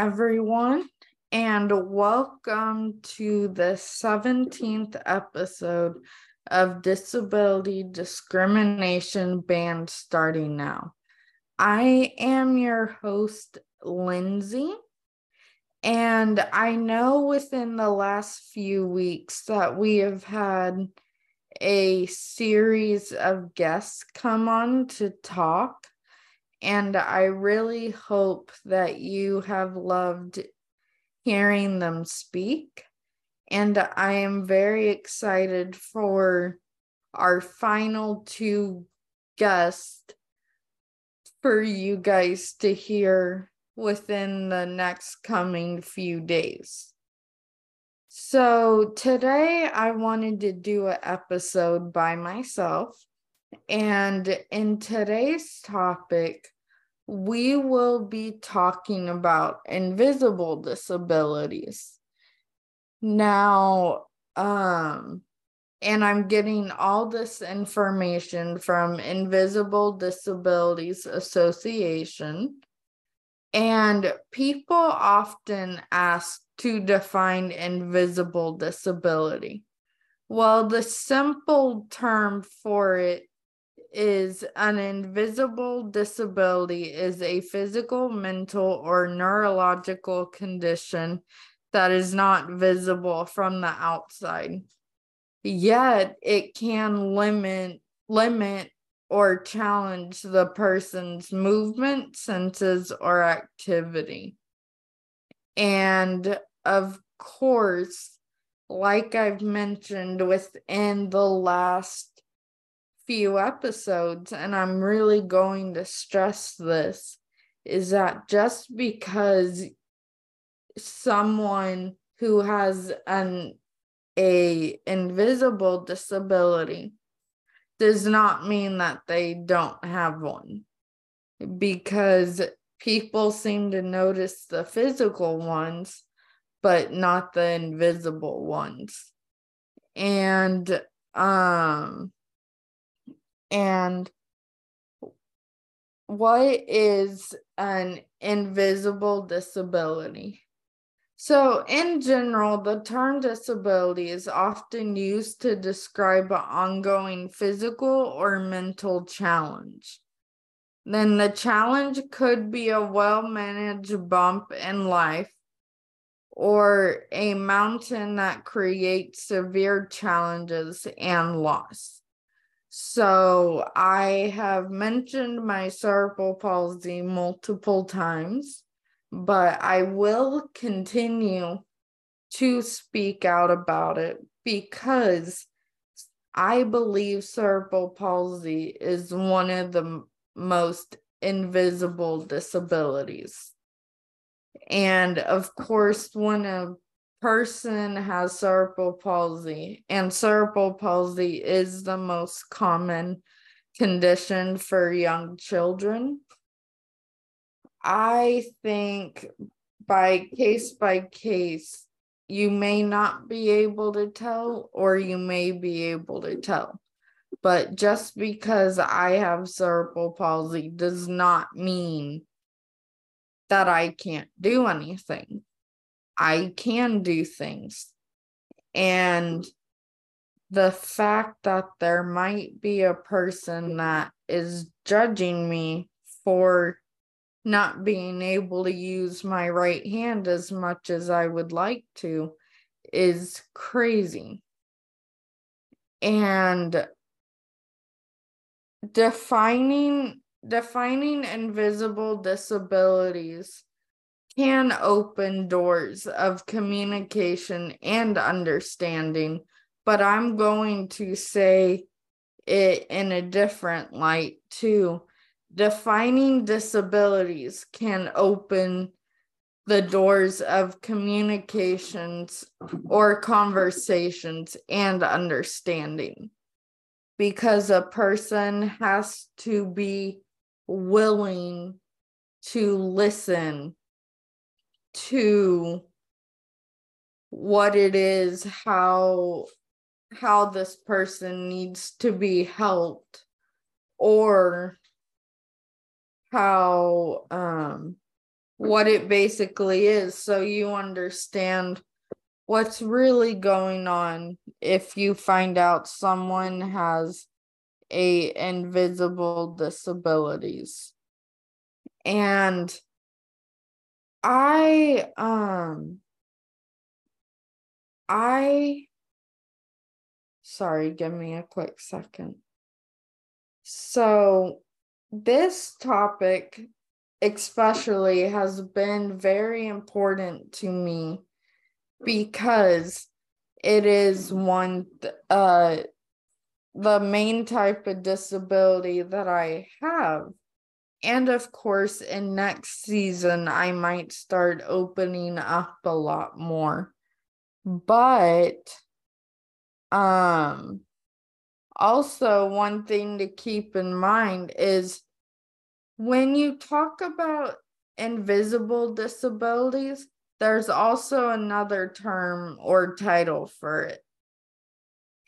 everyone, and welcome to the 17th episode of Disability Discrimination Band Starting Now. I am your host, Lindsay, and I know within the last few weeks that we have had a series of guests come on to talk. And I really hope that you have loved hearing them speak. And I am very excited for our final two guests for you guys to hear within the next coming few days. So today I wanted to do an episode by myself. And in today's topic, we will be talking about invisible disabilities. Now, um, and I'm getting all this information from Invisible Disabilities Association. And people often ask to define invisible disability. Well, the simple term for it is an invisible disability is a physical, mental, or neurological condition that is not visible from the outside. Yet it can limit limit or challenge the person's movement, senses, or activity. And of course, like I've mentioned within the last few episodes, and I'm really going to stress this, is that just because someone who has an a invisible disability does not mean that they don't have one. Because people seem to notice the physical ones but not the invisible ones. And um and what is an invisible disability so, in general, the term disability is often used to describe an ongoing physical or mental challenge. Then the challenge could be a well managed bump in life or a mountain that creates severe challenges and loss. So, I have mentioned my cerebral palsy multiple times but I will continue to speak out about it because I believe cerebral palsy is one of the most invisible disabilities. And of course, one a person has cerebral palsy, and cerebral palsy is the most common condition for young children, I think by case by case, you may not be able to tell, or you may be able to tell. But just because I have cerebral palsy does not mean that I can't do anything. I can do things. And the fact that there might be a person that is judging me for not being able to use my right hand as much as I would like to is crazy. And defining defining invisible disabilities can open doors of communication and understanding, but I'm going to say it in a different light too. Defining disabilities can open the doors of communications or conversations and understanding because a person has to be willing to listen to what it is how how this person needs to be helped or how um what it basically is. So you understand what's really going on if you find out someone has a invisible disabilities. And i um i sorry give me a quick second so this topic especially has been very important to me because it is one uh the main type of disability that I have. And of course, in next season, I might start opening up a lot more. But um also one thing to keep in mind is when you talk about invisible disabilities, there's also another term or title for it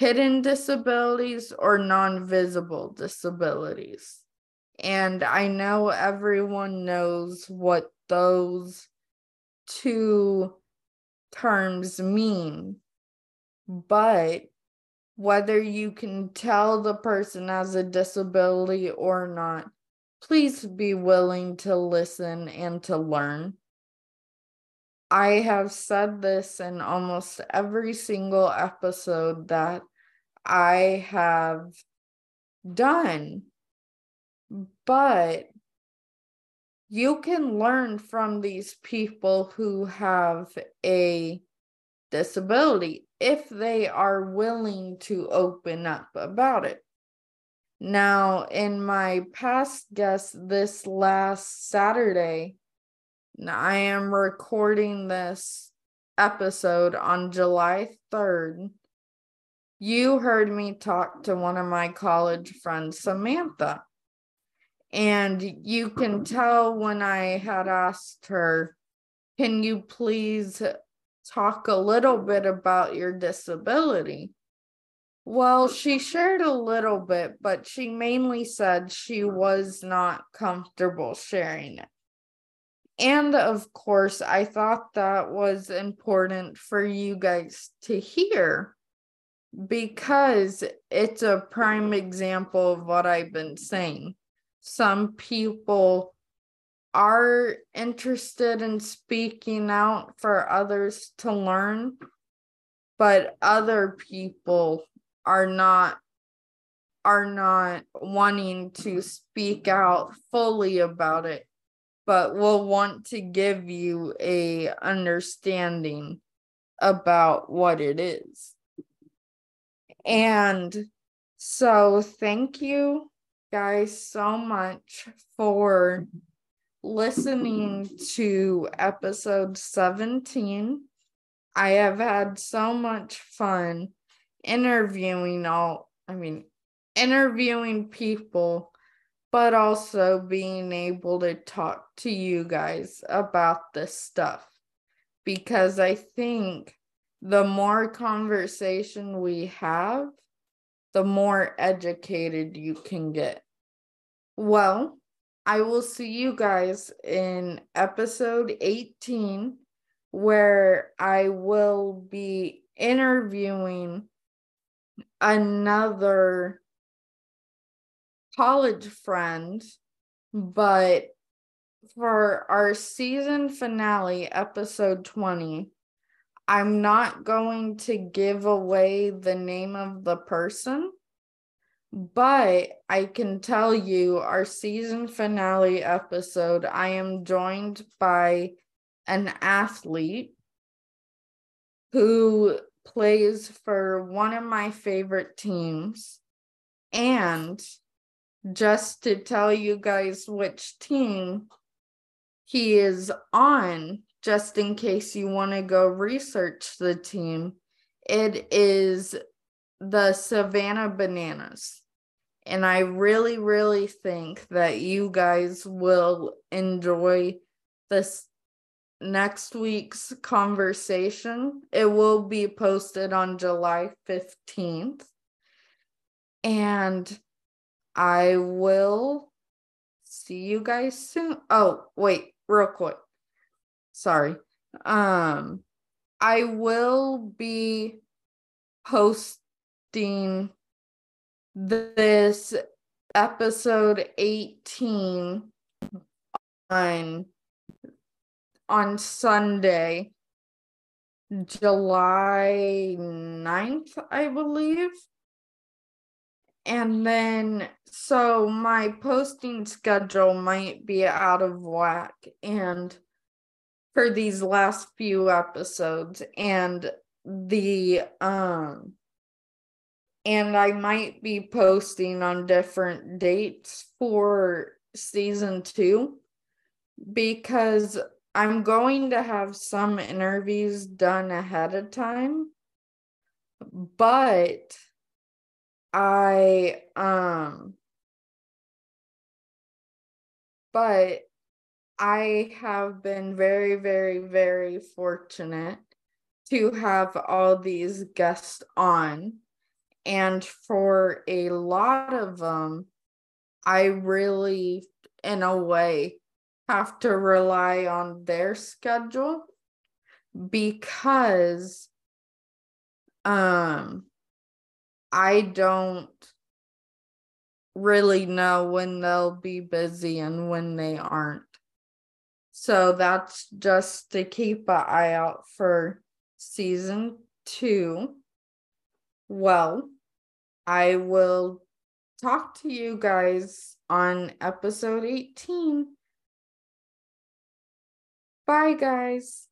hidden disabilities or non visible disabilities. And I know everyone knows what those two terms mean, but whether you can tell the person has a disability or not please be willing to listen and to learn. I have said this in almost every single episode that I have done, but you can learn from these people who have a disability if they are willing to open up about it. Now, in my past guest this last Saturday, I am recording this episode on July 3rd. You heard me talk to one of my college friends, Samantha. And you can tell when I had asked her, Can you please talk a little bit about your disability? Well, she shared a little bit, but she mainly said she was not comfortable sharing it. And of course, I thought that was important for you guys to hear because it's a prime example of what I've been saying. Some people are interested in speaking out for others to learn, but other people are not are not wanting to speak out fully about it but will want to give you a understanding about what it is. And so thank you guys so much for listening to episode 17 i have had so much fun interviewing all, I mean, interviewing people, but also being able to talk to you guys about this stuff. Because I think the more conversation we have, the more educated you can get. Well, I will see you guys in episode 18, where I will be interviewing another college friend, but for our season finale, episode 20, I'm not going to give away the name of the person, but I can tell you our season finale episode, I am joined by an athlete who plays for one of my favorite teams. And just to tell you guys which team he is on, just in case you want to go research the team, it is the Savannah Bananas. And I really, really think that you guys will enjoy this next week's conversation. It will be posted on July 15th. And I will see you guys soon. Oh, wait, real quick. Sorry. Um I will be posting this episode 18 on on Sunday, July 9th, I believe. And then, so my posting schedule might be out of whack. And for these last few episodes, and the, um, and I might be posting on different dates for season two because I'm going to have some interviews done ahead of time, but I um but I have been very very very fortunate to have all these guests on and for a lot of them I really in a way have to rely on their schedule because um I don't really know when they'll be busy and when they aren't. So that's just to keep an eye out for season two. Well, I will talk to you guys on episode 18. Bye, guys.